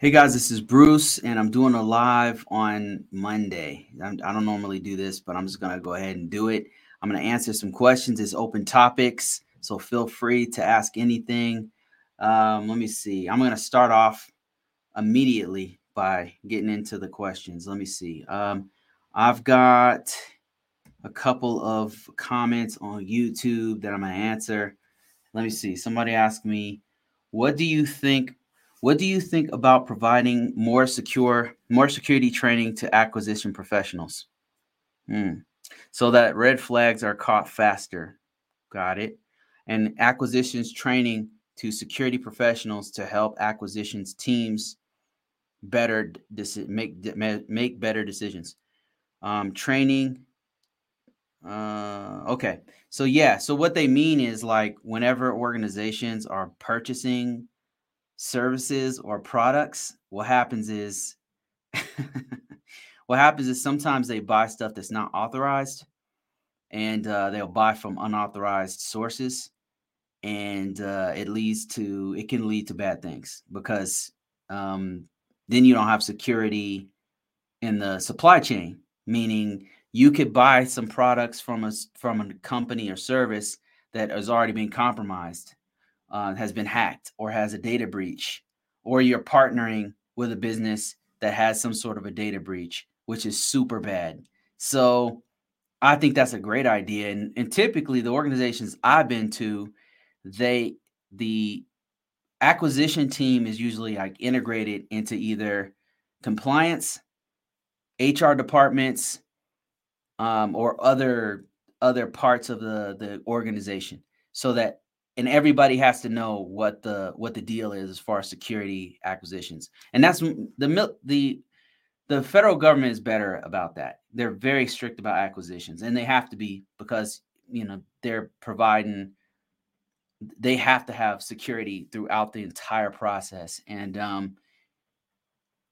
Hey guys, this is Bruce, and I'm doing a live on Monday. I'm, I do not normally do this, but I'm just going to go ahead and do it. I'm going to answer some questions. It's open topics, so feel free to ask anything. Um, let me see. I'm going to start off immediately by getting into the questions. Let me see. Um, I've got a couple of comments on YouTube that I'm going to answer. Let me see. Somebody asked me, What do you think what do you think about providing more secure, more security training to acquisition professionals? Hmm. So that red flags are caught faster. Got it. And acquisitions training to security professionals to help acquisitions teams better make make better decisions. Um, training. Uh, okay, so yeah, so what they mean is like whenever organizations are purchasing services or products, what happens is what happens is sometimes they buy stuff that's not authorized and uh, they'll buy from unauthorized sources and uh, it leads to it can lead to bad things because um, then you don't have security in the supply chain meaning you could buy some products from a from a company or service that has already been compromised uh, has been hacked or has a data breach, or you're partnering with a business that has some sort of a data breach, which is super bad. So I think that's a great idea. And, and typically the organizations I've been to, they the acquisition team is usually like integrated into either compliance, HR departments, um, or other other parts of the the organization, so that and everybody has to know what the what the deal is as far as security acquisitions. And that's the the the federal government is better about that. They're very strict about acquisitions and they have to be because you know they're providing they have to have security throughout the entire process and um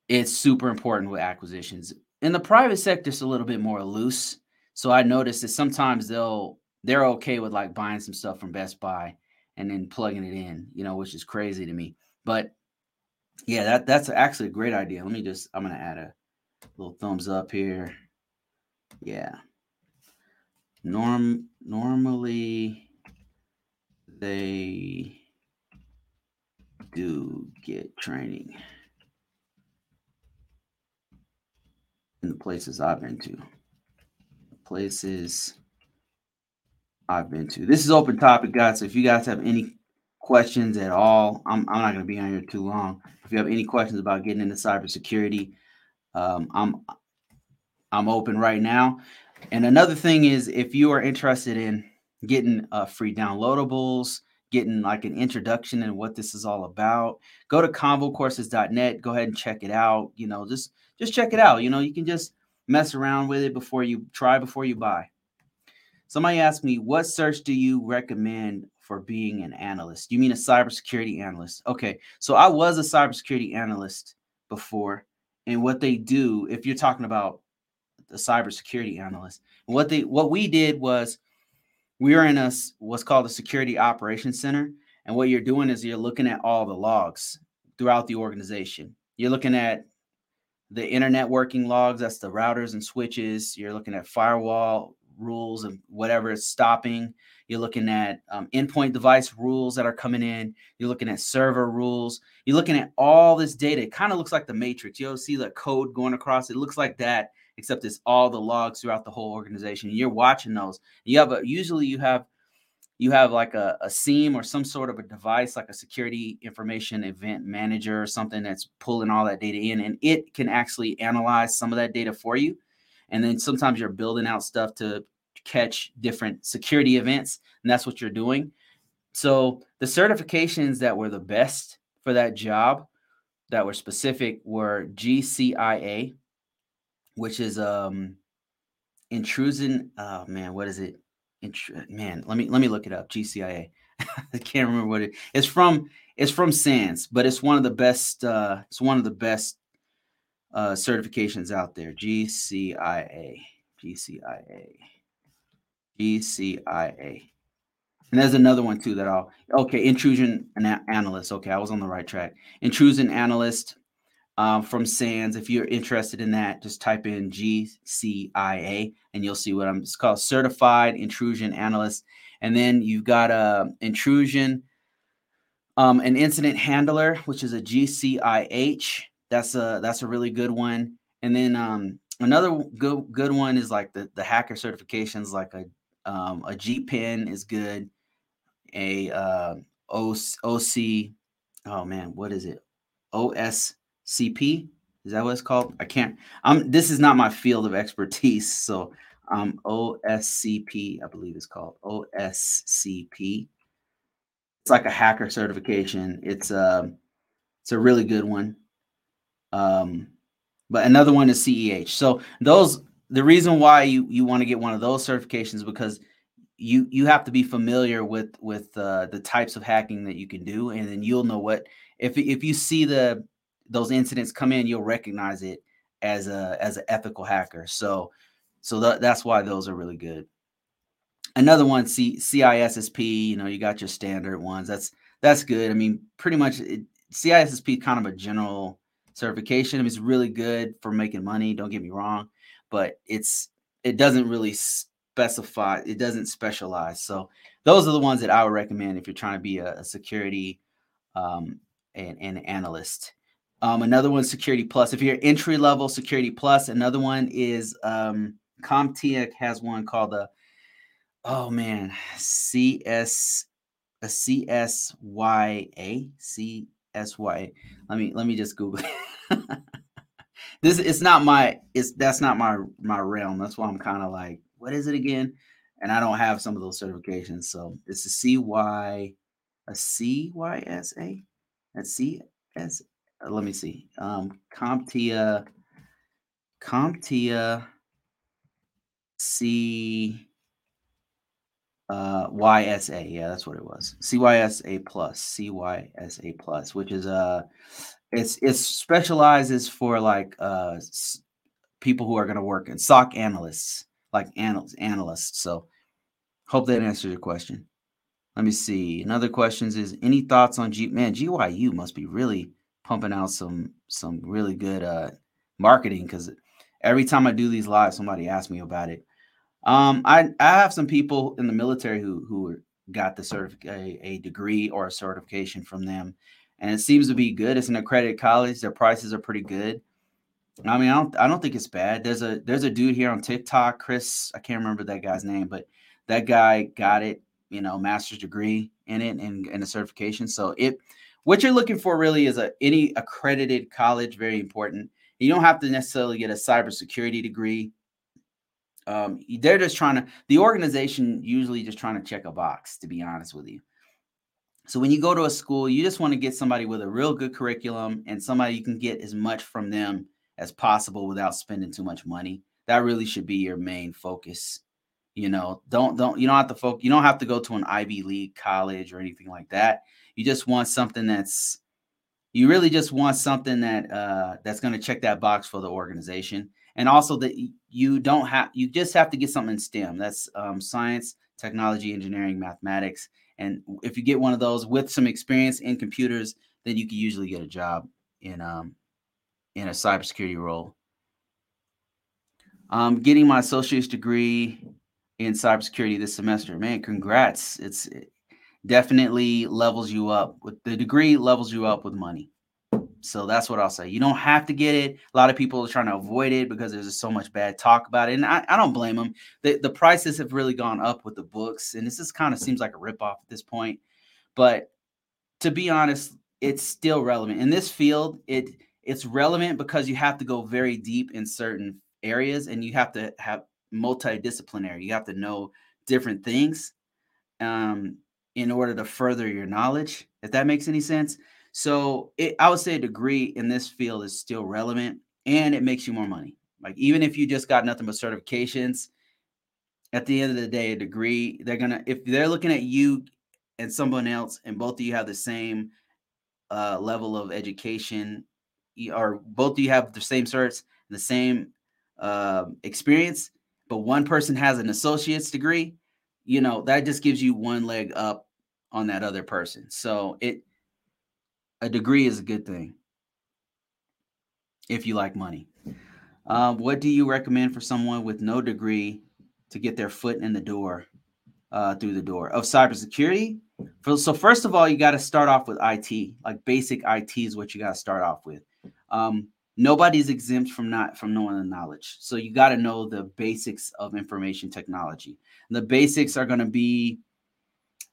it's super important with acquisitions. In the private sector it's a little bit more loose. So i noticed that sometimes they'll they're okay with like buying some stuff from best buy and then plugging it in, you know, which is crazy to me. But yeah, that that's actually a great idea. Let me just I'm gonna add a little thumbs up here. Yeah. Norm normally they do get training in the places I've been to. Places I've been to. This is open topic, guys. So if you guys have any questions at all, I'm, I'm not going to be on here too long. If you have any questions about getting into cybersecurity, um, I'm I'm open right now. And another thing is, if you are interested in getting uh, free downloadables, getting like an introduction and what this is all about, go to convocourses.net. Go ahead and check it out. You know, just just check it out. You know, you can just mess around with it before you try before you buy. Somebody asked me, what cert do you recommend for being an analyst? You mean a cybersecurity analyst? Okay. So I was a cybersecurity analyst before. And what they do, if you're talking about the cybersecurity analyst, what they what we did was we were in a what's called a security operations center. And what you're doing is you're looking at all the logs throughout the organization. You're looking at the internet working logs, that's the routers and switches. You're looking at firewall rules and whatever is stopping. You're looking at um, endpoint device rules that are coming in. You're looking at server rules. You're looking at all this data. It kind of looks like the matrix. You'll see the code going across. It looks like that, except it's all the logs throughout the whole organization. You're watching those. You have a usually you have you have like a, a SIEM or some sort of a device like a security information event manager or something that's pulling all that data in and it can actually analyze some of that data for you and then sometimes you're building out stuff to catch different security events and that's what you're doing. So the certifications that were the best for that job that were specific were gcia which is um intrusion oh man what is it? Man let me let me look it up gcia i can't remember what it it's from it's from SANS but it's one of the best uh it's one of the best uh, certifications out there GCIA, GCIA, GCIA. And there's another one too that I'll, okay, intrusion analyst. Okay, I was on the right track. Intrusion analyst. um, from SANS. If you're interested in that, just type in GCIA and you'll see what I'm. It's called Certified Intrusion Analyst. And then you've got a intrusion, um, an incident handler, which is a GCIH. That's a that's a really good one. And then um, another good good one is like the the hacker certifications, like a um, a GPEN is good. A uh, OC, oh man, what is it? OSCP is that what it's called? I can't. I'm. This is not my field of expertise, so um, OSCP, I believe it's called OSCP. It's like a hacker certification. It's a uh, it's a really good one. Um, but another one is CEH. So those the reason why you you want to get one of those certifications because you you have to be familiar with with uh, the types of hacking that you can do, and then you'll know what if if you see the those incidents come in, you'll recognize it as a as an ethical hacker. So so th- that's why those are really good. Another one, C- CISSP. You know, you got your standard ones. That's that's good. I mean, pretty much it, CISSP kind of a general certification. I mean, it's really good for making money. Don't get me wrong, but it's it doesn't really specify, it doesn't specialize. So those are the ones that I would recommend if you're trying to be a, a security um, and, an analyst. Um, another one, Security Plus. If you're entry level Security Plus, another one is um, CompTIA has one called the oh man CS a CSYA CSYA. Let me let me just Google. this it's not my it's that's not my my realm. That's why I'm kind of like what is it again? And I don't have some of those certifications. So it's a CY, a CYSA, a CS. Uh, let me see. Um, CompTIA, CompTIA, C. Uh, YSA, yeah, that's what it was. CYSA plus, CYSA plus, which is uh it's it specializes for like uh people who are going to work in SOC analysts like analysts, analysts. So hope that answers your question. Let me see. Another questions is any thoughts on G man, GYU must be really pumping out some some really good uh marketing because every time I do these lives, somebody asks me about it. Um, I I have some people in the military who who got the certificate a, a degree or a certification from them, and it seems to be good. It's an accredited college. Their prices are pretty good. I mean, I don't, I don't think it's bad. There's a, there's a dude here on TikTok, Chris. I can't remember that guy's name, but that guy got it, you know, master's degree in it and, and a certification. So it, what you're looking for really is a any accredited college, very important. You don't have to necessarily get a cybersecurity degree. Um, they're just trying to, the organization usually just trying to check a box, to be honest with you. So when you go to a school, you just want to get somebody with a real good curriculum and somebody you can get as much from them as possible without spending too much money. That really should be your main focus. You know, don't don't you don't have to focus. You don't have to go to an Ivy League college or anything like that. You just want something that's you really just want something that uh, that's going to check that box for the organization, and also that you don't have you just have to get something in STEM. That's um, science, technology, engineering, mathematics, and if you get one of those with some experience in computers, then you can usually get a job in um, in a cybersecurity role. Um, getting my associate's degree in cybersecurity this semester. Man, congrats. It's it definitely levels you up with the degree levels you up with money. So that's what I'll say. You don't have to get it. A lot of people are trying to avoid it because there's so much bad talk about it. And I, I don't blame them. The, the prices have really gone up with the books. And this just kind of seems like a ripoff at this point. But to be honest, it's still relevant. In this field, it it's relevant because you have to go very deep in certain areas and you have to have multidisciplinary. You have to know different things um, in order to further your knowledge, if that makes any sense. So it, I would say a degree in this field is still relevant and it makes you more money. Like even if you just got nothing but certifications, at the end of the day, a degree, they're gonna if they're looking at you and someone else and both of you have the same uh, level of education or both of you have the same certs, the same uh, experience, but one person has an associate's degree, you know, that just gives you one leg up on that other person. So it a degree is a good thing. if you like money. Um, what do you recommend for someone with no degree to get their foot in the door uh, through the door of cybersecurity? So first of all, you got to start off with IT. Like basic IT is what you got to start off with. Um, nobody's exempt from not from knowing the knowledge. So you got to know the basics of information technology. And the basics are going to be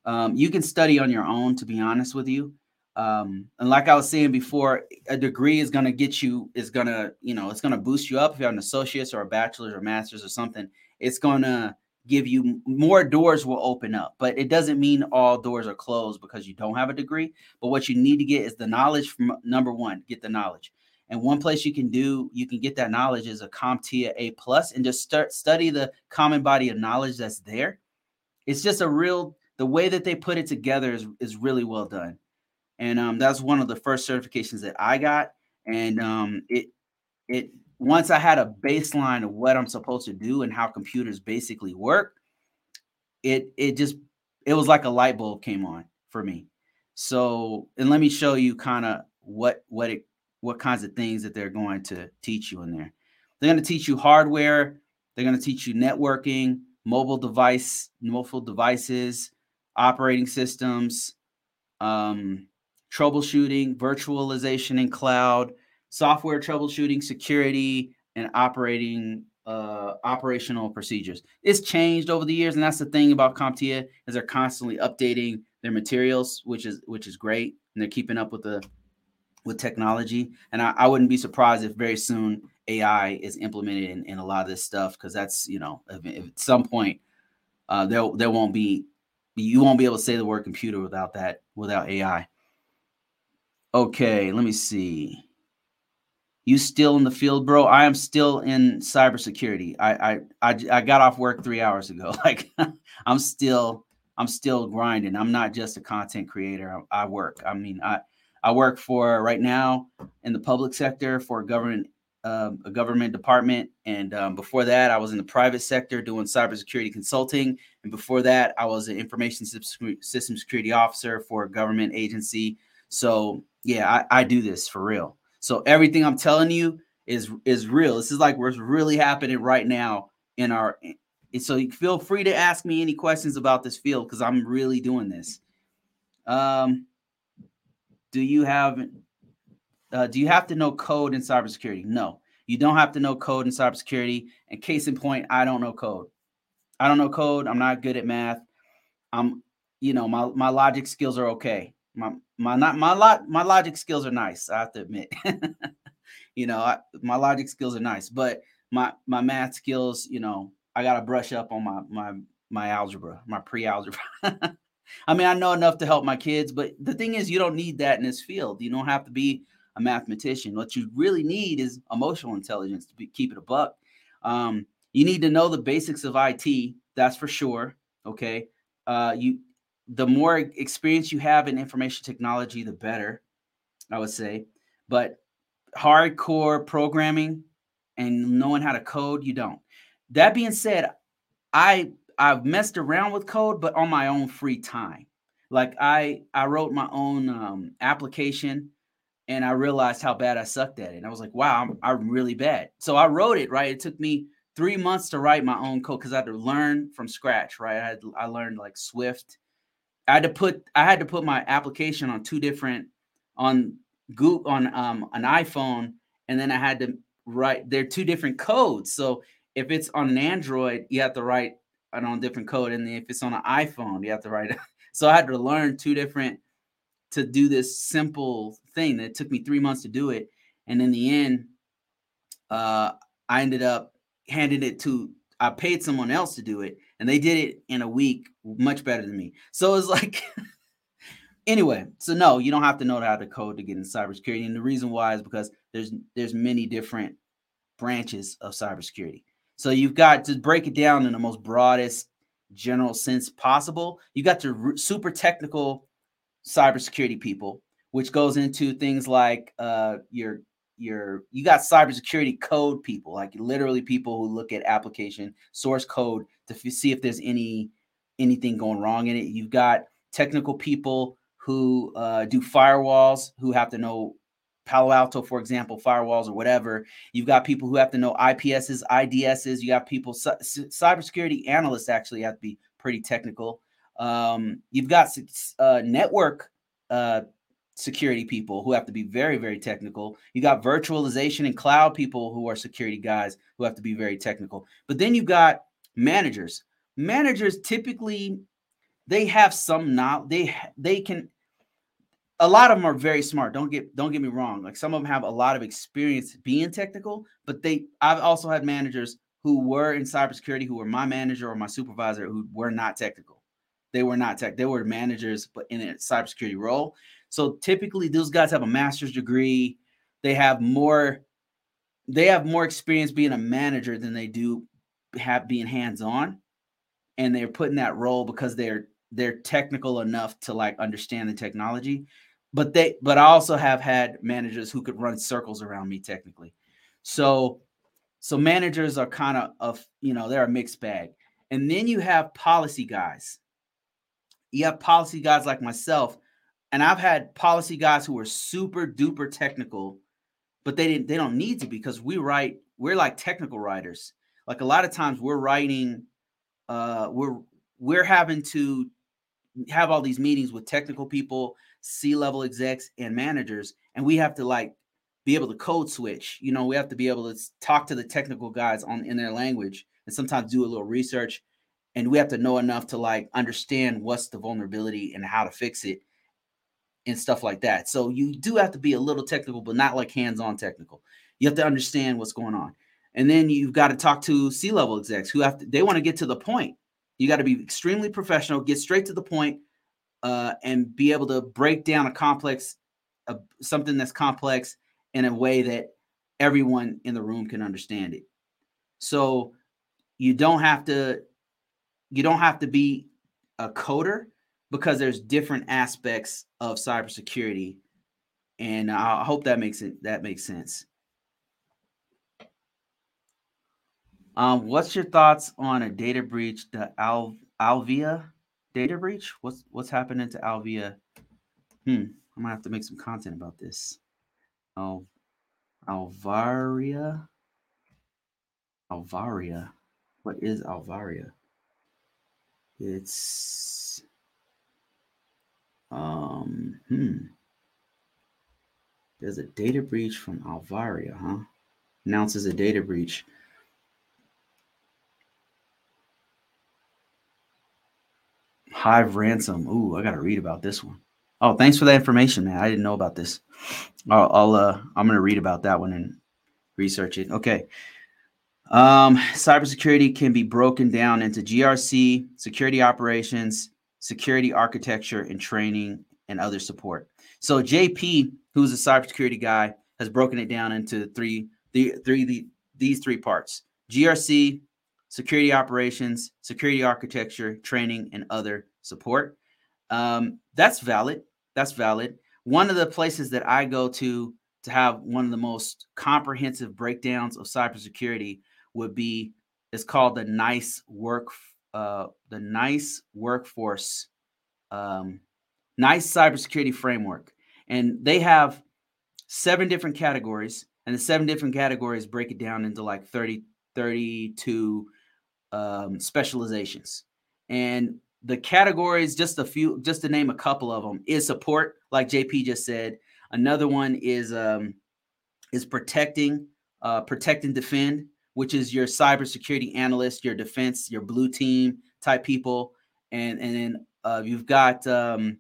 um, you can study on your own. To be honest with you, um, and like I was saying before, a degree is going to get you is going to you know it's going to boost you up if you have an associate's or a bachelor's or master's or something. It's going to give you more doors will open up but it doesn't mean all doors are closed because you don't have a degree but what you need to get is the knowledge from number one get the knowledge and one place you can do, you can get that knowledge is a CompTIA A plus and just start study the common body of knowledge that's there. It's just a real the way that they put it together is, is really well done. And um, that's one of the first certifications that I got. And um, it it once I had a baseline of what I'm supposed to do and how computers basically work, it it just it was like a light bulb came on for me. So, and let me show you kind of what what it what kinds of things that they're going to teach you in there. They're going to teach you hardware, they're going to teach you networking, mobile device, mobile devices, operating systems, um, troubleshooting, virtualization in cloud, software troubleshooting, security, and operating uh, operational procedures. It's changed over the years, and that's the thing about CompTIA is they're constantly updating their materials, which is which is great, and they're keeping up with the with technology. And I, I, wouldn't be surprised if very soon AI is implemented in, in a lot of this stuff because that's you know if, if at some point uh, there there won't be you won't be able to say the word computer without that without AI. Okay, let me see. You still in the field, bro? I am still in cybersecurity. I I I, I got off work three hours ago. Like I'm still I'm still grinding. I'm not just a content creator. I, I work. I mean, I I work for right now in the public sector for a government um, a government department, and um, before that, I was in the private sector doing cybersecurity consulting, and before that, I was an information system security officer for a government agency. So yeah, I, I do this for real. So everything I'm telling you is is real. This is like what's really happening right now in our. And so feel free to ask me any questions about this field because I'm really doing this. Um, do you have uh, do you have to know code in cybersecurity? No, you don't have to know code in cybersecurity. And case in point, I don't know code. I don't know code. I'm not good at math. I'm, you know, my my logic skills are okay. My my not my lot my logic skills are nice. I have to admit. you know, I, my logic skills are nice, but my my math skills, you know, I got to brush up on my my my algebra, my pre-algebra. I mean, I know enough to help my kids, but the thing is, you don't need that in this field. You don't have to be a mathematician. What you really need is emotional intelligence to be, keep it a buck. Um, you need to know the basics of IT. That's for sure. Okay. Uh, you, the more experience you have in information technology, the better. I would say, but hardcore programming and knowing how to code, you don't. That being said, I I've messed around with code, but on my own free time. Like I I wrote my own um, application, and I realized how bad I sucked at it. And I was like, wow, I'm, I'm really bad. So I wrote it. Right, it took me three months to write my own code because I had to learn from scratch. Right, I had I learned like Swift. I had to put I had to put my application on two different on Google on um, an iPhone, and then I had to write. They're two different codes. So if it's on an Android, you have to write on a different code, and if it's on an iPhone, you have to write. so I had to learn two different to do this simple thing that took me three months to do it, and in the end, uh, I ended up handing it to. I paid someone else to do it, and they did it in a week, much better than me. So it's like. anyway, so no, you don't have to know how to code to get in cybersecurity, and the reason why is because there's there's many different branches of cybersecurity. So you've got to break it down in the most broadest general sense possible. You got to super technical cybersecurity people, which goes into things like uh, your your you got cybersecurity code people, like literally people who look at application source code to f- see if there's any anything going wrong in it. You've got technical people who uh, do firewalls who have to know Palo Alto, for example, firewalls or whatever. You've got people who have to know IPSs, IDSs. You got people, cybersecurity analysts actually have to be pretty technical. Um, you've got uh, network uh, security people who have to be very, very technical. You got virtualization and cloud people who are security guys who have to be very technical. But then you've got managers. Managers typically they have some knowledge. They they can a lot of them are very smart. Don't get don't get me wrong. Like some of them have a lot of experience being technical, but they I've also had managers who were in cybersecurity who were my manager or my supervisor who were not technical. They were not tech. They were managers, but in a cybersecurity role. So typically, those guys have a master's degree. They have more. They have more experience being a manager than they do have being hands on, and they're put in that role because they're they're technical enough to like understand the technology but they but i also have had managers who could run circles around me technically so so managers are kind of of you know they're a mixed bag and then you have policy guys you have policy guys like myself and i've had policy guys who are super duper technical but they didn't they don't need to because we write we're like technical writers like a lot of times we're writing uh we're we're having to have all these meetings with technical people, C level execs, and managers, and we have to like be able to code switch. You know, we have to be able to talk to the technical guys on in their language, and sometimes do a little research. And we have to know enough to like understand what's the vulnerability and how to fix it and stuff like that. So you do have to be a little technical, but not like hands-on technical. You have to understand what's going on. And then you've got to talk to C-level execs who have to, they want to get to the point. You got to be extremely professional, get straight to the point, uh, and be able to break down a complex, uh, something that's complex in a way that everyone in the room can understand it. So you don't have to, you don't have to be a coder because there's different aspects of cybersecurity, and I hope that makes it that makes sense. Um, what's your thoughts on a data breach, the Al- Alvia data breach? What's what's happening to Alvia? Hmm, I'm gonna have to make some content about this. Al Alvaria. Alvaria. What is Alvaria? It's um hmm. There's a data breach from Alvaria, huh? Announces a data breach. Hive ransom. Ooh, I gotta read about this one. Oh, thanks for that information, man. I didn't know about this. I'll, I'll uh, I'm gonna read about that one and research it. Okay. Um, cybersecurity can be broken down into GRC, security operations, security architecture, and training and other support. So JP, who's a cybersecurity guy, has broken it down into three, the three, the, these three parts: GRC, security operations, security architecture, training, and other support. Um, that's valid. That's valid. One of the places that I go to to have one of the most comprehensive breakdowns of cybersecurity would be it's called the NICE work uh, the NICE workforce um, NICE cybersecurity framework, and they have seven different categories, and the seven different categories break it down into like 30 32 um, specializations. And the categories, just a few, just to name a couple of them, is support, like JP just said. Another one is um, is protecting, uh, protect and defend, which is your cybersecurity analyst, your defense, your blue team type people, and and then uh, you've got um,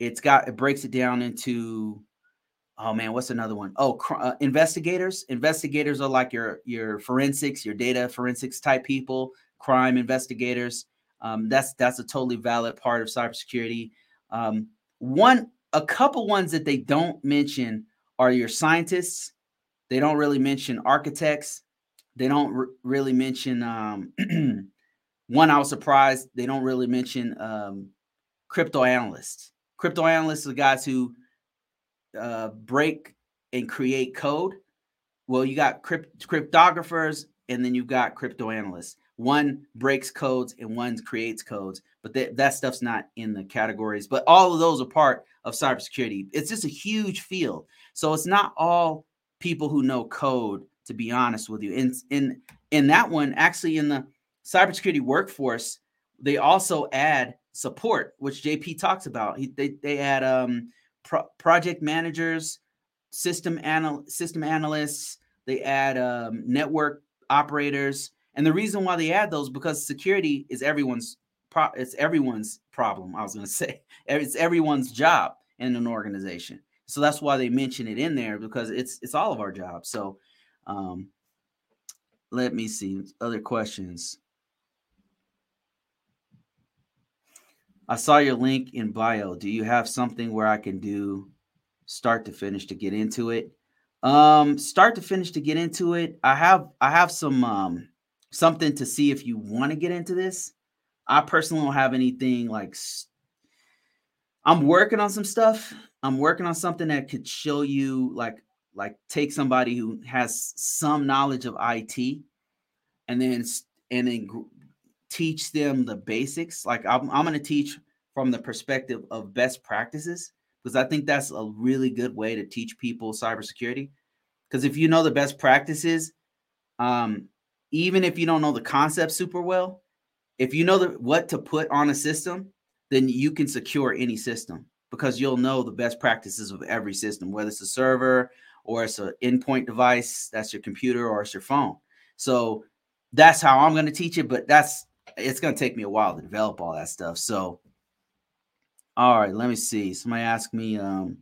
it's got it breaks it down into oh man what's another one? Oh, uh, investigators investigators are like your your forensics your data forensics type people crime investigators um, that's that's a totally valid part of cybersecurity. Um, one, a couple ones that they don't mention are your scientists. They don't really mention architects. They don't r- really mention. Um, one, I was surprised they don't really mention um, crypto analysts. Crypto analysts are the guys who uh, break and create code. Well, you got crypt- cryptographers, and then you've got crypto analysts. One breaks codes and one creates codes, but that, that stuff's not in the categories. But all of those are part of cybersecurity. It's just a huge field. So it's not all people who know code, to be honest with you. In in in that one, actually in the cybersecurity workforce, they also add support, which JP talks about. He, they they add um, pro- project managers, system anal- system analysts. They add um, network operators, and the reason why they add those because security is everyone's pro- it's everyone's problem. I was going to say it's everyone's job in an organization. So that's why they mention it in there because it's it's all of our jobs. So um, let me see other questions. I saw your link in bio. Do you have something where I can do start to finish to get into it? Um, start to finish to get into it. I have I have some um something to see if you want to get into this. I personally don't have anything like I'm working on some stuff. I'm working on something that could show you like like take somebody who has some knowledge of IT and then and then teach them the basics. Like I'm, I'm going to teach from the perspective of best practices because I think that's a really good way to teach people cybersecurity. Because if you know the best practices, um, even if you don't know the concept super well, if you know the, what to put on a system, then you can secure any system because you'll know the best practices of every system, whether it's a server or it's an endpoint device, that's your computer or it's your phone. So that's how I'm going to teach it, but that's it's going to take me a while to develop all that stuff. So, all right, let me see. Somebody asked me, um,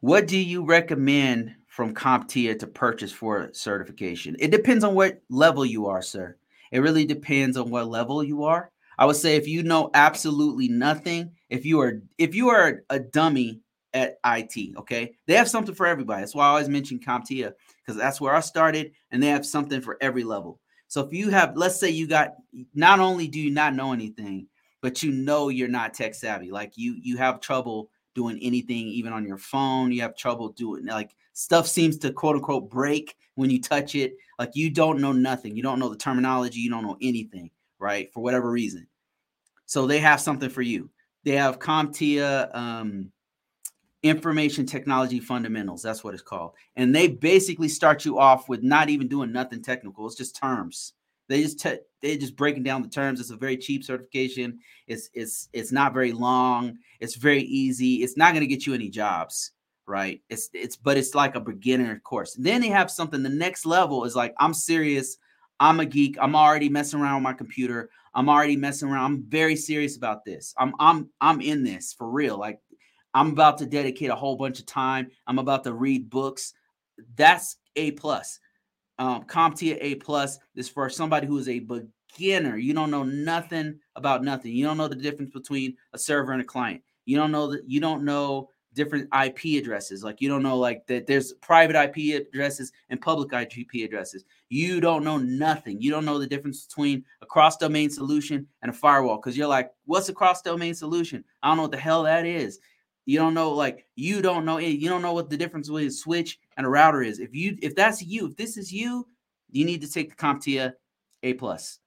what do you recommend from CompTIA to purchase for certification? It depends on what level you are, sir. It really depends on what level you are. I would say if you know absolutely nothing, if you are if you are a dummy at IT. Okay, they have something for everybody. That's why I always mention CompTIA because that's where I started, and they have something for every level. So if you have, let's say you got, not only do you not know anything, but you know you're not tech savvy, like you you have trouble doing anything, even on your phone. You have trouble doing like stuff seems to quote unquote break when you touch it. Like you don't know nothing. You don't know the terminology. You don't know anything, right? For whatever reason. So they have something for you. They have CompTIA. Um, information technology fundamentals that's what it's called. And they basically start you off with not even doing nothing technical it's just terms. They just te- they just breaking down the terms it's a very cheap certification it's it's it's not very long it's very easy it's not going to get you any jobs right? It's it's but it's like a beginner course. Then they have something the next level is like i'm serious i'm a geek i'm already messing around with my computer i'm already messing around i'm very serious about this i'm i'm i'm in this for real like I'm about to dedicate a whole bunch of time. I'm about to read books. That's A plus. Um, CompTIA A plus is for somebody who is a beginner. You don't know nothing about nothing. You don't know the difference between a server and a client. You don't know that. You don't know different IP addresses. Like you don't know like that. There's private IP addresses and public IP addresses. You don't know nothing. You don't know the difference between a cross domain solution and a firewall because you're like, what's a cross domain solution? I don't know what the hell that is. You don't know, like you don't know eh, you don't know what the difference between a switch and a router is. If you if that's you, if this is you, you need to take the CompTIA A plus.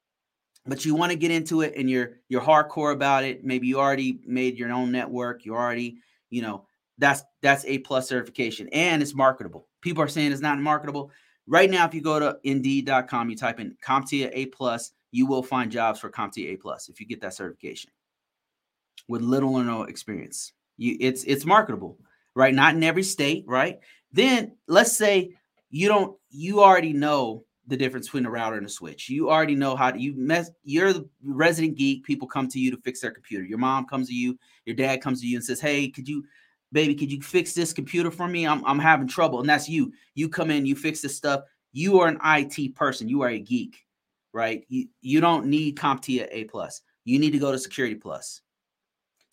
But you want to get into it and you're you're hardcore about it. Maybe you already made your own network. You already, you know, that's that's A plus certification and it's marketable. People are saying it's not marketable. Right now, if you go to indeed.com, you type in CompTIA A plus, you will find jobs for CompTIA A plus if you get that certification with little or no experience. You it's it's marketable, right? Not in every state, right? Then let's say you don't you already know the difference between a router and a switch. You already know how to you mess you're the resident geek. People come to you to fix their computer. Your mom comes to you, your dad comes to you and says, Hey, could you baby, could you fix this computer for me? I'm I'm having trouble. And that's you. You come in, you fix this stuff. You are an IT person, you are a geek, right? You, you don't need CompTIA A plus. You need to go to Security Plus.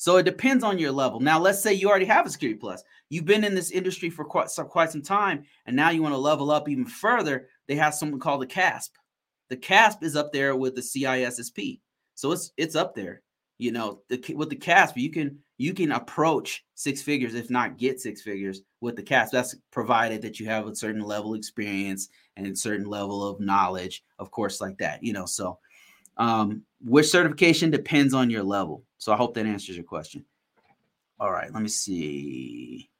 So it depends on your level. Now, let's say you already have a security plus. You've been in this industry for quite some, quite some time, and now you want to level up even further. They have something called the CASP. The CASP is up there with the CISSP, so it's it's up there. You know, the, with the CASP, you can you can approach six figures, if not get six figures, with the CASP. That's provided that you have a certain level of experience and a certain level of knowledge, of course, like that. You know, so um, which certification depends on your level. So I hope that answers your question. All right, let me see.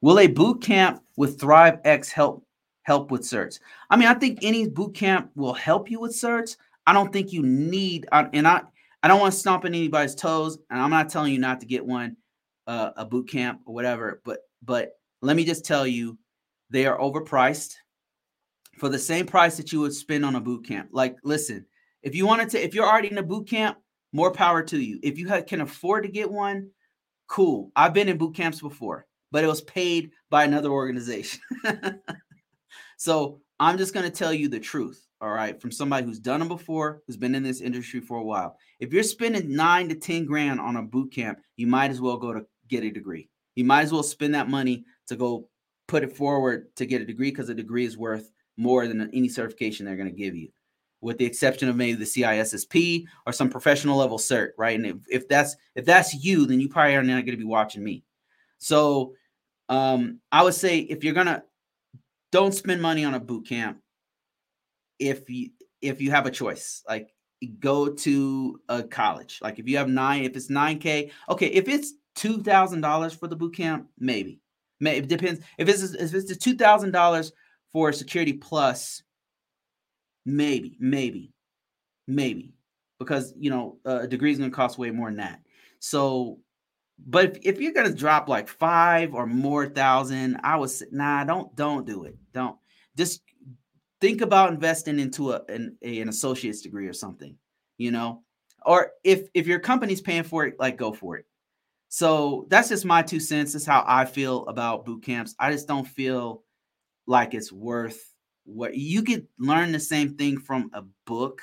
Will a boot camp with Thrive X help help with certs? I mean, I think any boot camp will help you with certs. I don't think you need, and I I don't want to stomp on anybody's toes, and I'm not telling you not to get one, uh, a boot camp or whatever. But but let me just tell you, they are overpriced for the same price that you would spend on a boot camp. Like, listen, if you wanted to, if you're already in a boot camp, more power to you. If you can afford to get one, cool. I've been in boot camps before, but it was paid by another organization. so I'm just going to tell you the truth. All right, from somebody who's done them before, who's been in this industry for a while. If you're spending nine to 10 grand on a boot camp, you might as well go to get a degree. You might as well spend that money to go put it forward to get a degree because a degree is worth more than any certification they're going to give you, with the exception of maybe the CISSP or some professional level cert, right? And if, if that's if that's you, then you probably are not going to be watching me. So um, I would say if you're gonna don't spend money on a boot camp if you if you have a choice, like go to a college. Like if you have nine, if it's nine k, okay. If it's two thousand dollars for the boot camp, maybe. May it depends. If it's if it's two thousand dollars for security plus, maybe, maybe, maybe, because you know uh, a degree is going to cost way more than that. So, but if, if you're going to drop like five or more thousand, I would say, nah, don't don't do it. Don't just think about investing into a an, a, an associate's degree or something. You know, or if if your company's paying for it, like go for it. So that's just my two cents. That's how I feel about boot camps. I just don't feel like it's worth what you could learn the same thing from a book.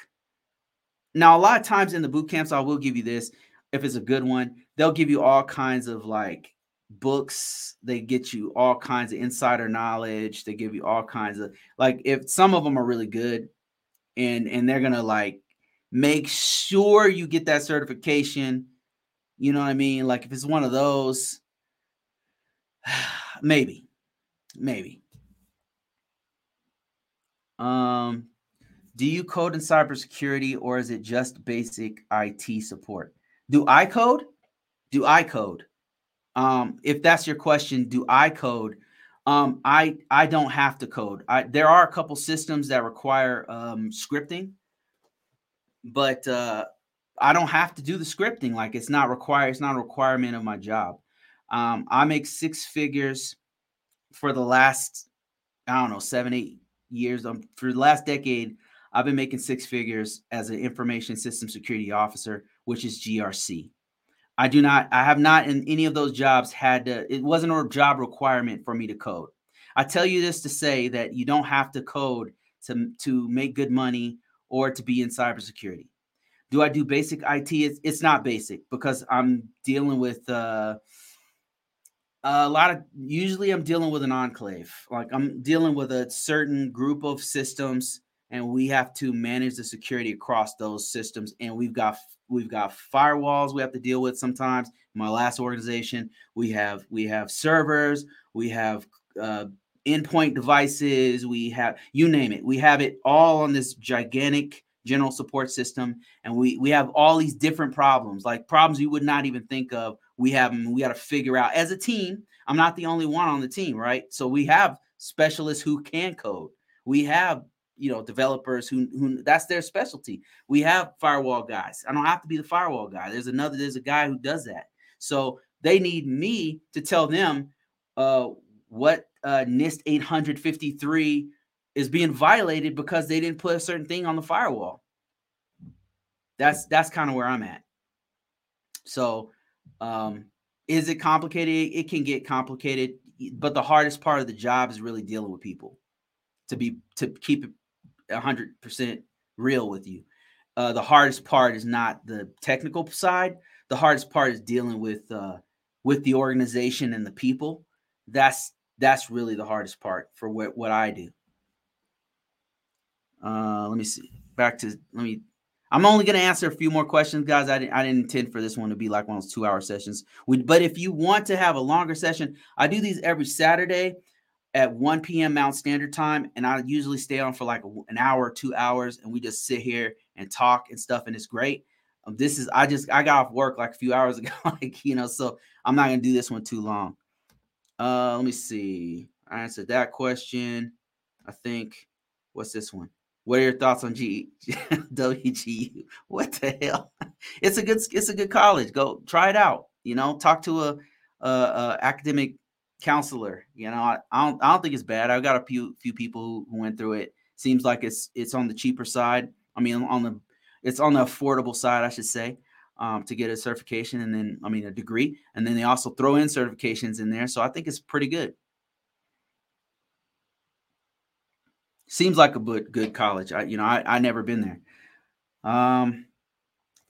Now, a lot of times in the boot camps, I will give you this if it's a good one, they'll give you all kinds of like books. They get you all kinds of insider knowledge. They give you all kinds of like if some of them are really good and and they're gonna like make sure you get that certification. You know what I mean? Like if it's one of those, maybe, maybe. Um, do you code in cybersecurity or is it just basic IT support? Do I code? Do I code? Um, if that's your question, do I code? Um, I I don't have to code. I, there are a couple systems that require um, scripting, but uh, I don't have to do the scripting. Like it's not required. It's not a requirement of my job. Um, I make six figures for the last I don't know seven eight years. Um, for the last decade, I've been making six figures as an information system security officer, which is GRC. I do not, I have not in any of those jobs had to, it wasn't a job requirement for me to code. I tell you this to say that you don't have to code to, to make good money or to be in cybersecurity. Do I do basic IT? It's, it's not basic because I'm dealing with uh, a lot of usually i'm dealing with an enclave. Like i'm dealing with a certain group of systems and we have to manage the security across those systems and we've got we've got firewalls we have to deal with sometimes. My last organization we have we have servers we have uh, endpoint devices we have you name it. We have it all on this gigantic general support system and we we have all these different problems like problems you would not even think of we have them we got to figure out as a team i'm not the only one on the team right? So we have specialists who can code. We have you know developers who who that's their specialty. We have firewall guys. I don't have to be the firewall guy. There's another there's a guy who does that. So they need me to tell them uh what uh nist 853 is being violated because they didn't put a certain thing on the firewall. That's that's kind of where i'm at. So um, is it complicated? It can get complicated, but the hardest part of the job is really dealing with people. To be to keep it hundred percent real with you, uh, the hardest part is not the technical side. The hardest part is dealing with uh, with the organization and the people. That's that's really the hardest part for what what I do. Uh, let me see. Back to let me I'm only going to answer a few more questions, guys. I didn't, I didn't intend for this one to be like one of those two hour sessions. We, but if you want to have a longer session, I do these every Saturday at 1 p.m. Mount Standard Time. And I usually stay on for like an hour, two hours, and we just sit here and talk and stuff. And it's great. this is I just I got off work like a few hours ago, like you know, so I'm not gonna do this one too long. Uh, let me see. I answered that question. I think. What's this one? What are your thoughts on G WGU? What the hell? It's a good it's a good college. Go try it out. You know, talk to a, a, a academic counselor. You know, I, I, don't I don't think it's bad. I've got a few few people who, went through it. Seems like it's it's on the cheaper side. I mean, on the it's on the affordable side, I should say, um, to get a certification and then I mean a degree, and then they also throw in certifications in there. So I think it's pretty good. Seems like a good college. I you know I I never been there. Um,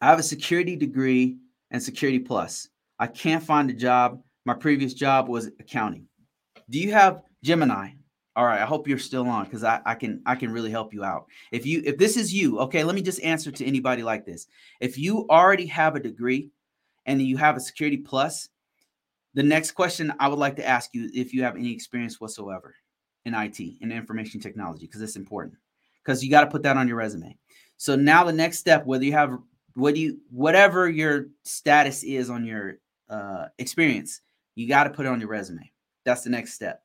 I have a security degree and security plus. I can't find a job. My previous job was accounting. Do you have Gemini? All right, I hope you're still on because I, I can I can really help you out. If you if this is you, okay, let me just answer to anybody like this. If you already have a degree and you have a security plus, the next question I would like to ask you if you have any experience whatsoever in IT in information technology because it's important because you got to put that on your resume. So now the next step, whether you have what do you whatever your status is on your uh, experience, you got to put it on your resume. That's the next step.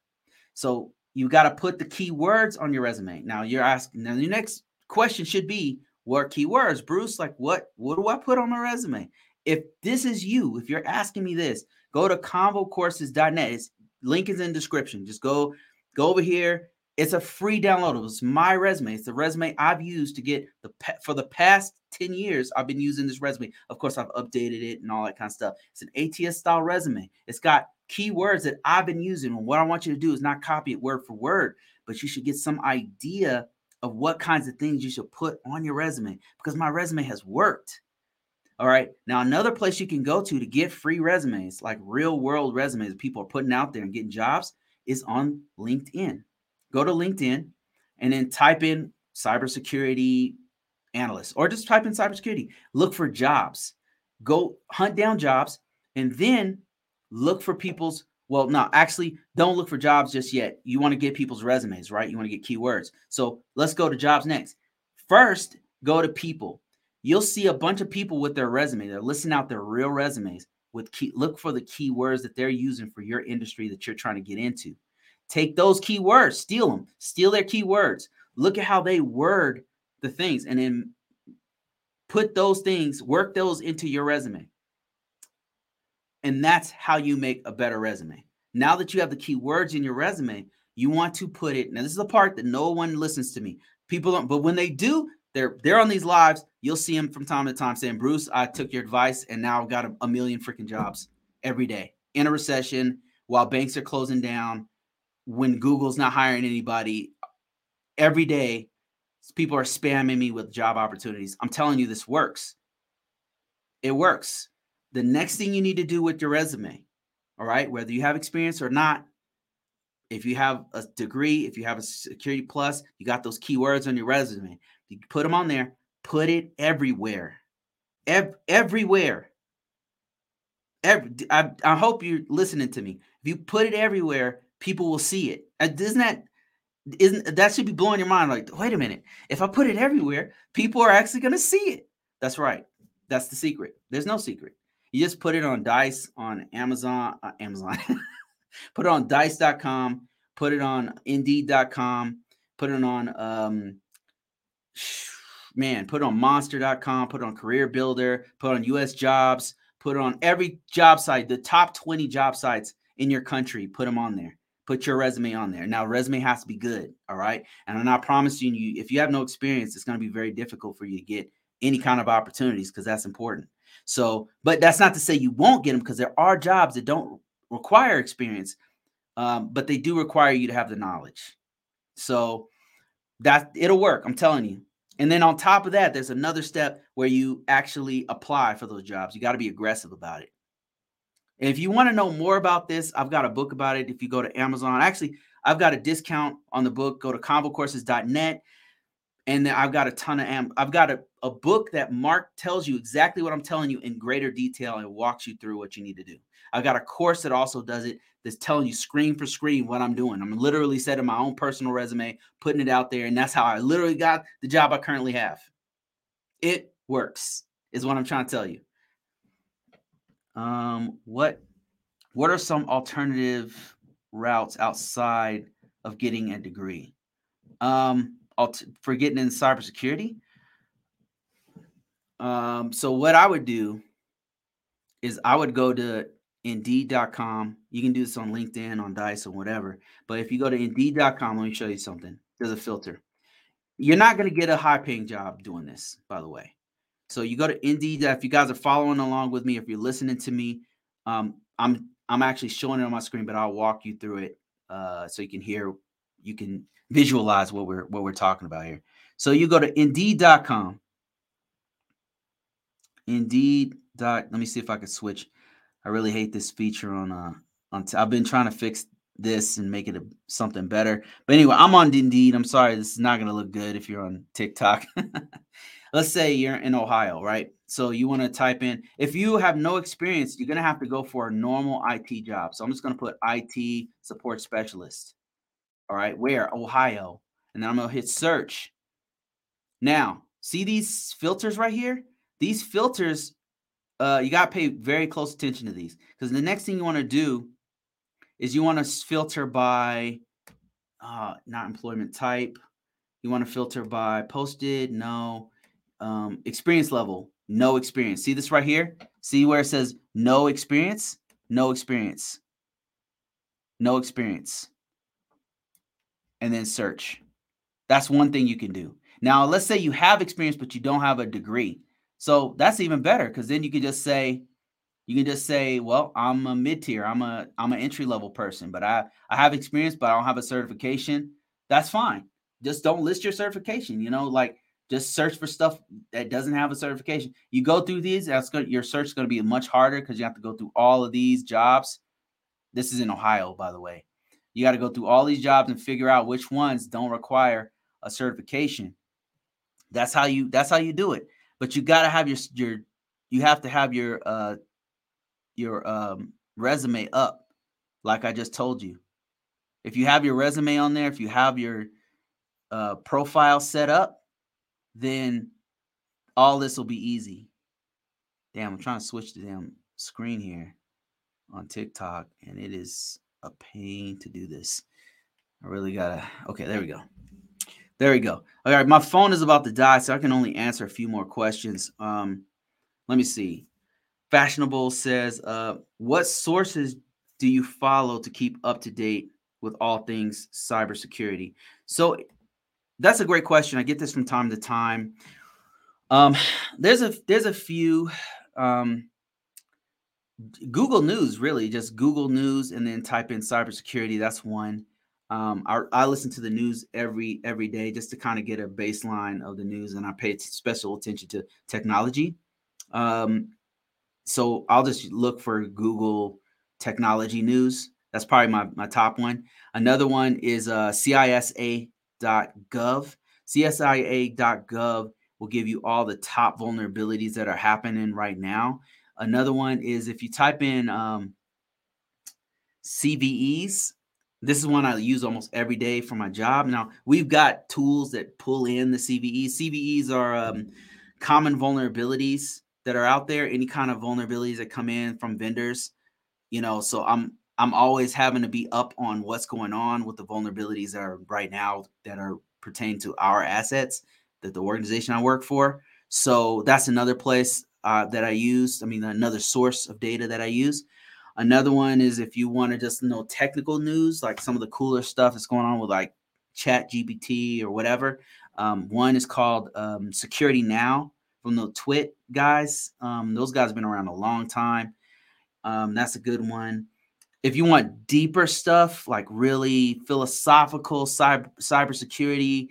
So you got to put the keywords on your resume. Now you're asking. Now the next question should be, what keywords, Bruce? Like what? What do I put on my resume? If this is you, if you're asking me this, go to convocourses.net. It's link is in description. Just go go over here it's a free download. It's my resume. It's the resume I've used to get the for the past 10 years. I've been using this resume. Of course, I've updated it and all that kind of stuff. It's an ATS style resume. It's got keywords that I've been using. And what I want you to do is not copy it word for word, but you should get some idea of what kinds of things you should put on your resume because my resume has worked. All right. Now, another place you can go to to get free resumes, like real world resumes people are putting out there and getting jobs, is on LinkedIn go to LinkedIn and then type in cybersecurity analyst or just type in cybersecurity. Look for jobs. Go hunt down jobs and then look for people's well, no, actually, don't look for jobs just yet. You want to get people's resumes, right? You want to get keywords. So let's go to jobs next. First, go to people. You'll see a bunch of people with their resume. They're listing out their real resumes with key, look for the keywords that they're using for your industry that you're trying to get into. Take those keywords, steal them, steal their keywords. Look at how they word the things and then put those things, work those into your resume. And that's how you make a better resume. Now that you have the keywords in your resume, you want to put it. Now, this is the part that no one listens to me. People don't, but when they do, they're they're on these lives. You'll see them from time to time saying, "Bruce, I took your advice, and now I've got a, a million freaking jobs every day in a recession while banks are closing down when Google's not hiring anybody every day, people are spamming me with job opportunities. I'm telling you, this works. It works. The next thing you need to do with your resume, all right, whether you have experience or not, if you have a degree, if you have a security plus, you got those keywords on your resume. You put them on there, put it everywhere. Ev- everywhere. Every, I, I hope you're listening to me. If you put it everywhere, people will see it. Uh, isn't that isn't that should be blowing your mind? Like, wait a minute, if I put it everywhere, people are actually going to see it. That's right. That's the secret. There's no secret. You just put it on Dice on Amazon. Uh, Amazon. put it on Dice.com. Put it on Indeed.com. Put it on um, man. Put on Monster.com. Put on Career Builder. Put on U.S. Jobs. Put it on every job site. The top 20 job sites in your country. Put them on there put your resume on there. Now, resume has to be good, all right? And I'm not promising you, if you have no experience, it's going to be very difficult for you to get any kind of opportunities because that's important. So, but that's not to say you won't get them because there are jobs that don't require experience, um, but they do require you to have the knowledge. So that it'll work, I'm telling you. And then on top of that, there's another step where you actually apply for those jobs. You got to be aggressive about it. And if you want to know more about this, I've got a book about it. If you go to Amazon, actually, I've got a discount on the book. Go to convocourses.net. And then I've got a ton of am- I've got a, a book that Mark tells you exactly what I'm telling you in greater detail and walks you through what you need to do. I've got a course that also does it that's telling you screen for screen what I'm doing. I'm literally setting my own personal resume, putting it out there, and that's how I literally got the job I currently have. It works. is what I'm trying to tell you. Um, what what are some alternative routes outside of getting a degree? Um, for getting in cybersecurity. Um, so what I would do is I would go to indeed.com. You can do this on LinkedIn, on Dice, or whatever. But if you go to indeed.com, let me show you something. There's a filter. You're not going to get a high paying job doing this, by the way. So you go to Indeed. If you guys are following along with me, if you're listening to me, um, I'm I'm actually showing it on my screen, but I'll walk you through it uh, so you can hear, you can visualize what we're what we're talking about here. So you go to Indeed.com. Indeed. Dot, let me see if I can switch. I really hate this feature on uh on. T- I've been trying to fix this and make it a, something better. But anyway, I'm on Indeed. I'm sorry, this is not going to look good if you're on TikTok. Let's say you're in Ohio, right? So you want to type in. If you have no experience, you're going to have to go for a normal IT job. So I'm just going to put IT support specialist. All right, where Ohio, and then I'm going to hit search. Now, see these filters right here? These filters, uh, you got to pay very close attention to these because the next thing you want to do is you want to filter by uh, not employment type. You want to filter by posted, no. Um, experience level, no experience. See this right here? See where it says no experience? No experience. No experience. And then search. That's one thing you can do. Now, let's say you have experience, but you don't have a degree. So that's even better because then you can just say, you can just say, "Well, I'm a mid tier. I'm a I'm an entry level person, but I I have experience, but I don't have a certification." That's fine. Just don't list your certification. You know, like just search for stuff that doesn't have a certification. You go through these, that's good. Your search is going to be much harder because you have to go through all of these jobs. This is in Ohio, by the way. You got to go through all these jobs and figure out which ones don't require a certification. That's how you. That's how you do it. But you got to have your your. You have to have your uh your um, resume up, like I just told you. If you have your resume on there, if you have your uh, profile set up, then all this will be easy. Damn, I'm trying to switch the damn screen here on TikTok, and it is a pain to do this. I really gotta. Okay, there we go. There we go. All right, my phone is about to die, so I can only answer a few more questions. Um, let me see. Fashionable says, uh, what sources do you follow to keep up to date with all things cybersecurity? So that's a great question. I get this from time to time. Um, there's a there's a few um, Google News, really, just Google News, and then type in cybersecurity. That's one. Um, I, I, listen to the news every every day just to kind of get a baseline of the news, and I pay special attention to technology. Um, so I'll just look for Google technology news. That's probably my, my top one. Another one is uh, CISA.gov. CSIA.gov will give you all the top vulnerabilities that are happening right now. Another one is if you type in um, CVEs, this is one I use almost every day for my job. Now, we've got tools that pull in the CVEs. CVEs are um, common vulnerabilities that are out there, any kind of vulnerabilities that come in from vendors, you know, so I'm I'm always having to be up on what's going on with the vulnerabilities that are right now that are pertain to our assets that the organization I work for. So that's another place uh, that I use. I mean, another source of data that I use. Another one is if you want to just know technical news, like some of the cooler stuff that's going on with like Chat GPT or whatever. Um, one is called um, Security Now from the TWiT guys. Um, those guys have been around a long time. Um, that's a good one. If you want deeper stuff, like really philosophical cyber cybersecurity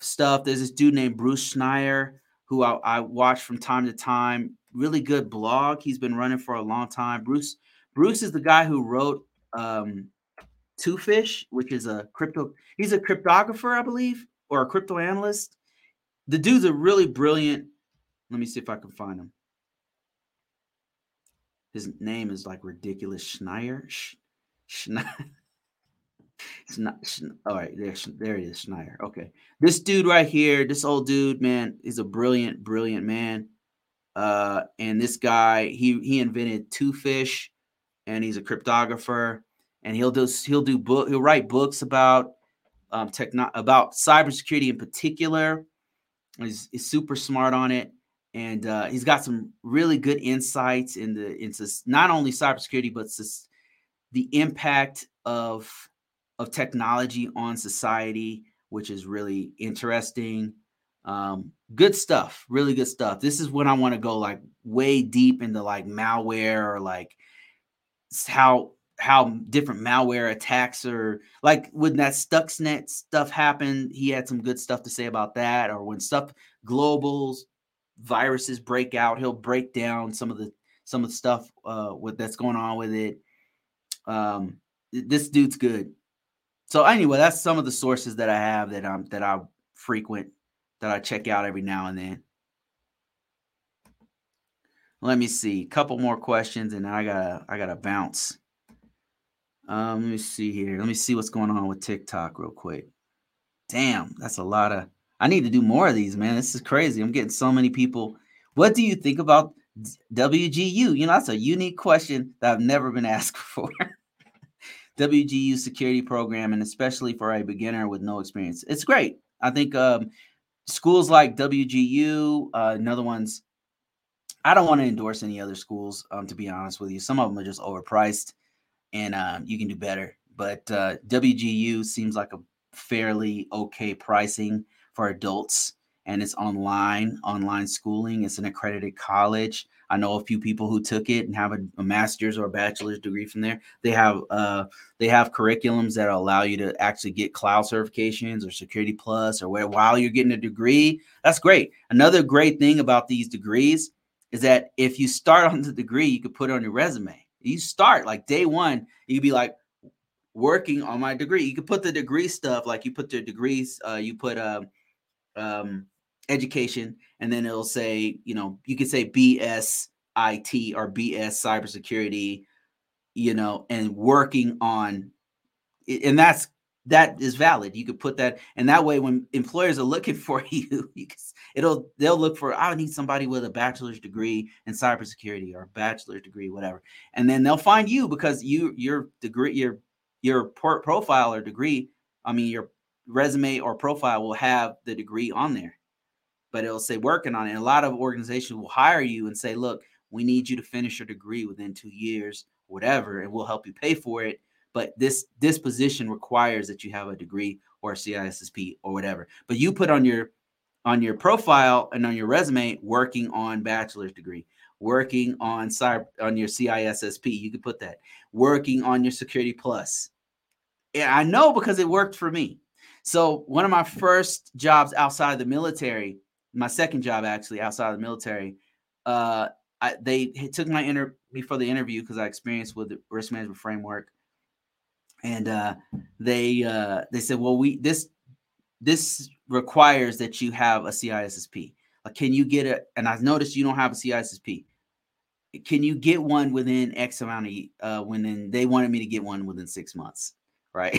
stuff, there's this dude named Bruce Schneier who I, I watch from time to time. Really good blog. He's been running for a long time. Bruce Bruce is the guy who wrote um, Fish, which is a crypto. He's a cryptographer, I believe, or a crypto analyst. The dude's a really brilliant let me see if I can find him. His name is like ridiculous Schneier. Sch- Schneier. It's not. All right, there, there he is, Schneier. Okay, this dude right here, this old dude, man, is a brilliant, brilliant man. Uh, and this guy, he he invented Twofish, and he's a cryptographer. And he'll do he'll do book he'll write books about um, techno about cybersecurity in particular. He's, he's super smart on it, and uh, he's got some really good insights into into not only cybersecurity but the impact of of technology on society, which is really interesting. Um, good stuff, really good stuff. This is when I want to go like way deep into like malware or like how how different malware attacks are like when that Stuxnet stuff happened, he had some good stuff to say about that. Or when stuff globals viruses break out, he'll break down some of the some of the stuff uh with that's going on with it. Um this dude's good. So anyway, that's some of the sources that I have that I'm that I frequent that I check out every now and then. Let me see. A couple more questions and I gotta I gotta bounce. Um, let me see here. Let me see what's going on with TikTok real quick. Damn, that's a lot of I need to do more of these, man. This is crazy. I'm getting so many people. What do you think about WGU? You know, that's a unique question that I've never been asked before. WGU security program, and especially for a beginner with no experience. It's great. I think um, schools like WGU, uh, another ones, I don't want to endorse any other schools, um, to be honest with you. Some of them are just overpriced and um, you can do better. But uh, WGU seems like a fairly okay pricing for adults and it's online, online schooling. It's an accredited college. I know a few people who took it and have a, a master's or a bachelor's degree from there. They have uh, they have curriculums that allow you to actually get cloud certifications or security plus or where while you're getting a degree. That's great. Another great thing about these degrees is that if you start on the degree, you could put on your resume. You start like day one, you could be like working on my degree. You could put the degree stuff like you put the degrees, uh, you put um, um education, and then it'll say, you know, you could say BS IT or BS cybersecurity, you know, and working on and that's that is valid. You could put that, and that way, when employers are looking for you, it'll they'll look for. I need somebody with a bachelor's degree in cybersecurity or a bachelor's degree, whatever, and then they'll find you because you your degree your your port profile or degree. I mean, your resume or profile will have the degree on there but it'll say working on it. And a lot of organizations will hire you and say, look, we need you to finish your degree within two years, whatever, and we'll help you pay for it. But this this position requires that you have a degree or a CISSP or whatever. But you put on your on your profile and on your resume working on bachelor's degree, working on cyber on your CISSP. You could put that working on your security plus. Yeah, I know because it worked for me. So one of my first jobs outside of the military my second job actually outside of the military, uh, I, they took my inter before the interview because I experienced with the risk management framework, and uh, they uh, they said, well, we this this requires that you have a CISSP. Like, can you get it? And I noticed you don't have a CISSP. Can you get one within X amount of uh, when they wanted me to get one within six months, right?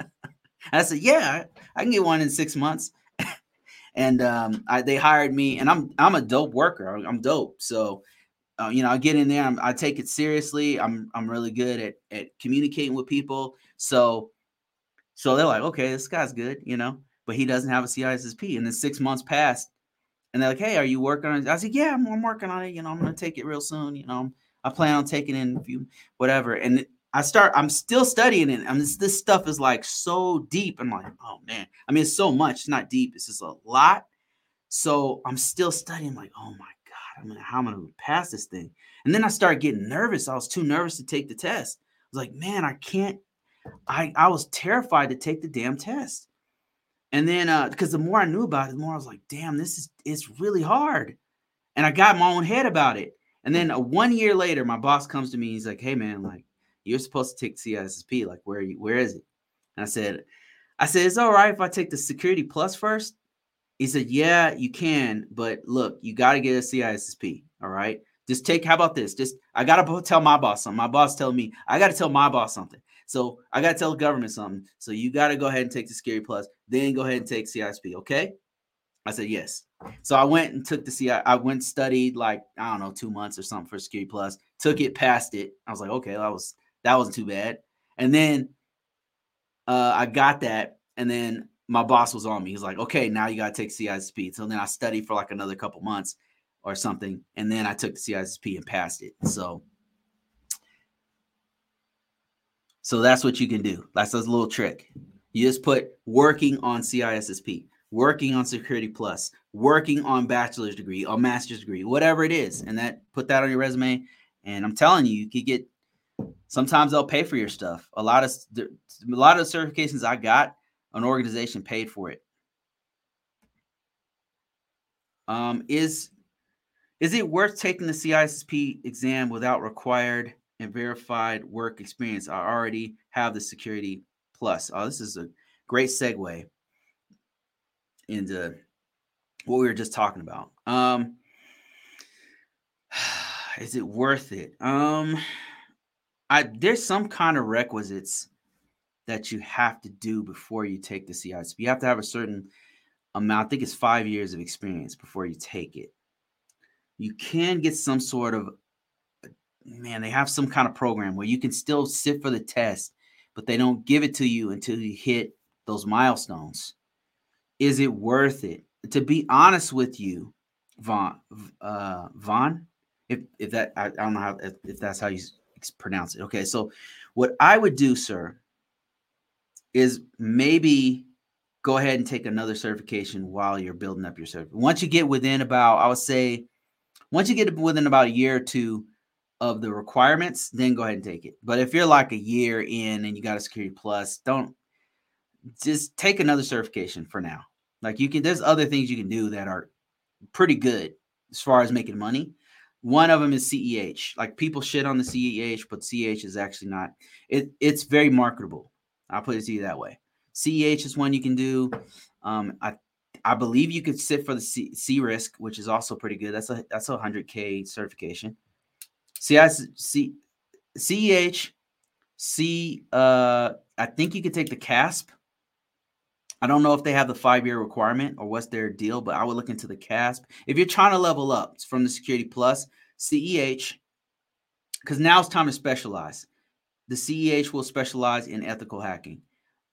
I said, yeah, I can get one in six months and um, I, they hired me, and I'm I'm a dope worker. I'm dope, so uh, you know I get in there. I'm, i take it seriously. I'm I'm really good at at communicating with people. So so they're like, okay, this guy's good, you know, but he doesn't have a CISSP. And then six months passed, and they're like, hey, are you working on it? I said, yeah, I'm, I'm working on it. You know, I'm gonna take it real soon. You know, I plan on taking in a few whatever. And I start, I'm still studying it. I mean, this, this stuff is like so deep. I'm like, oh man. I mean, it's so much. It's not deep. It's just a lot. So I'm still studying, like, oh my God, I mean, how am I gonna pass this thing? And then I started getting nervous. I was too nervous to take the test. I was like, man, I can't, I, I was terrified to take the damn test. And then uh, because the more I knew about it, the more I was like, damn, this is it's really hard. And I got my own head about it. And then uh, one year later, my boss comes to me. He's like, "Hey, man, like you're supposed to take CISSP. Like, where you, where is it? And I said, I said, it's all right if I take the security plus first. He said, Yeah, you can, but look, you got to get a CISSP. All right. Just take, how about this? Just, I got to tell my boss something. My boss telling me, I got to tell my boss something. So I got to tell the government something. So you got to go ahead and take the security plus, then go ahead and take CISP. Okay. I said yes. So I went and took the CI. I went studied like I don't know two months or something for Security Plus. Took it, passed it. I was like, okay, that was that wasn't too bad. And then uh, I got that, and then my boss was on me. He's like, okay, now you got to take CISP. So then I studied for like another couple months or something, and then I took the CISP and passed it. So. So that's what you can do. That's a little trick. You just put working on CISSP working on Security Plus, working on bachelor's degree or master's degree, whatever it is, and that put that on your resume. And I'm telling you, you could get. Sometimes they'll pay for your stuff. A lot of a lot of certifications I got, an organization paid for it. Um, is is it worth taking the CISSP exam without required and verified work experience? I already have the Security Plus. Oh, this is a great segue into what we were just talking about. Um, is it worth it? Um, I there's some kind of requisites that you have to do before you take the CISP. You have to have a certain amount. I think it's five years of experience before you take it. You can get some sort of man. They have some kind of program where you can still sit for the test, but they don't give it to you until you hit those milestones is it worth it? To be honest with you, Vaughn, uh, Vaughn, if if that I, I don't know how if, if that's how you pronounce it. Okay, so what I would do, sir, is maybe go ahead and take another certification while you're building up your certificate. Once you get within about, I would say, once you get within about a year or two of the requirements, then go ahead and take it. But if you're like a year in and you got a security plus, don't just take another certification for now. Like you can, there's other things you can do that are pretty good as far as making money. One of them is CEH. Like people shit on the CEH, but CEH is actually not. It it's very marketable. I'll put it to you that way. CEH is one you can do. Um, I I believe you could sit for the C, CRISC, which is also pretty good. That's a that's a hundred K certification. CIS, C, CEH, C. Uh, I think you could take the CASP I don't know if they have the five year requirement or what's their deal, but I would look into the CASP. If you're trying to level up from the Security Plus, CEH, because now it's time to specialize. The CEH will specialize in ethical hacking.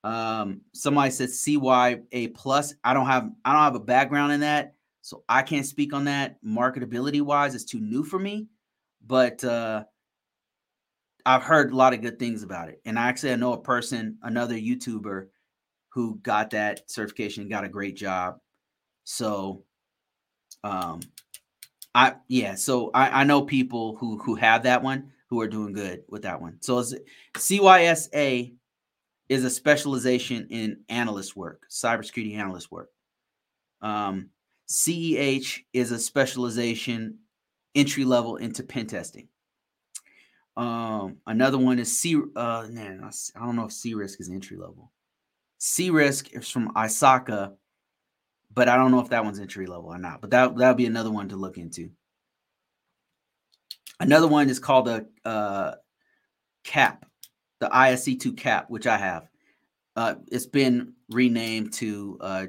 Um, somebody said CYSA plus. I don't have I don't have a background in that, so I can't speak on that. Marketability wise, it's too new for me, but uh, I've heard a lot of good things about it. And I actually I know a person, another YouTuber who got that certification got a great job. So, um, I yeah, so I, I know people who who have that one who are doing good with that one. So CYSA is a specialization in analyst work, cybersecurity analyst work. Um, CEH is a specialization entry level into pen testing. Um, another one is C. Uh, man, I don't know if CRISC is entry level. CRISC is from ISACA, but I don't know if that one's entry level or not. But that that'll be another one to look into. Another one is called a uh, CAP, the ISC2 CAP, which I have. Uh, it's been renamed to uh,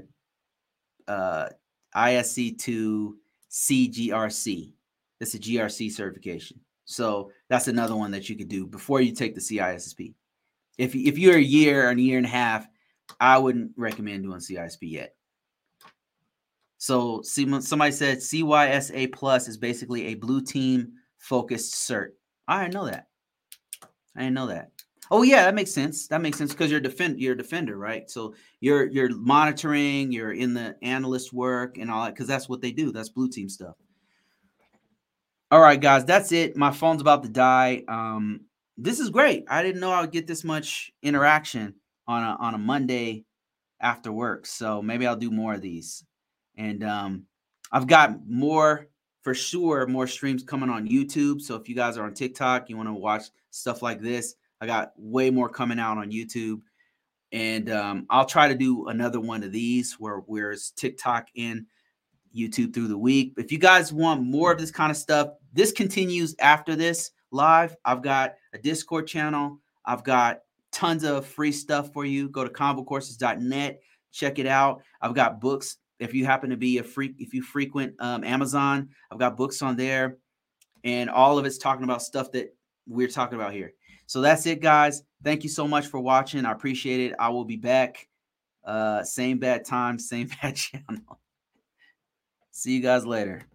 uh, ISC2 CGRC. It's a GRC certification. So that's another one that you could do before you take the CISSP. If if you're a year or a year and a half I wouldn't recommend doing CISP yet. So somebody said CYSA plus is basically a blue team focused cert. I didn't know that. I didn't know that. Oh yeah, that makes sense. That makes sense because you're defend you're a defender, right? So you're you're monitoring, you're in the analyst work and all that because that's what they do. That's blue team stuff. All right, guys, that's it. My phone's about to die. Um, this is great. I didn't know I would get this much interaction on a on a Monday after work. So maybe I'll do more of these. And um, I've got more for sure, more streams coming on YouTube. So if you guys are on TikTok, you want to watch stuff like this, I got way more coming out on YouTube. And um, I'll try to do another one of these where where's TikTok and YouTube through the week. If you guys want more of this kind of stuff, this continues after this live. I've got a Discord channel. I've got tons of free stuff for you. Go to convocourses.net, check it out. I've got books if you happen to be a freak, if you frequent um, Amazon, I've got books on there, and all of it's talking about stuff that we're talking about here. So that's it, guys. Thank you so much for watching. I appreciate it. I will be back. Uh, same bad time, same bad channel. See you guys later.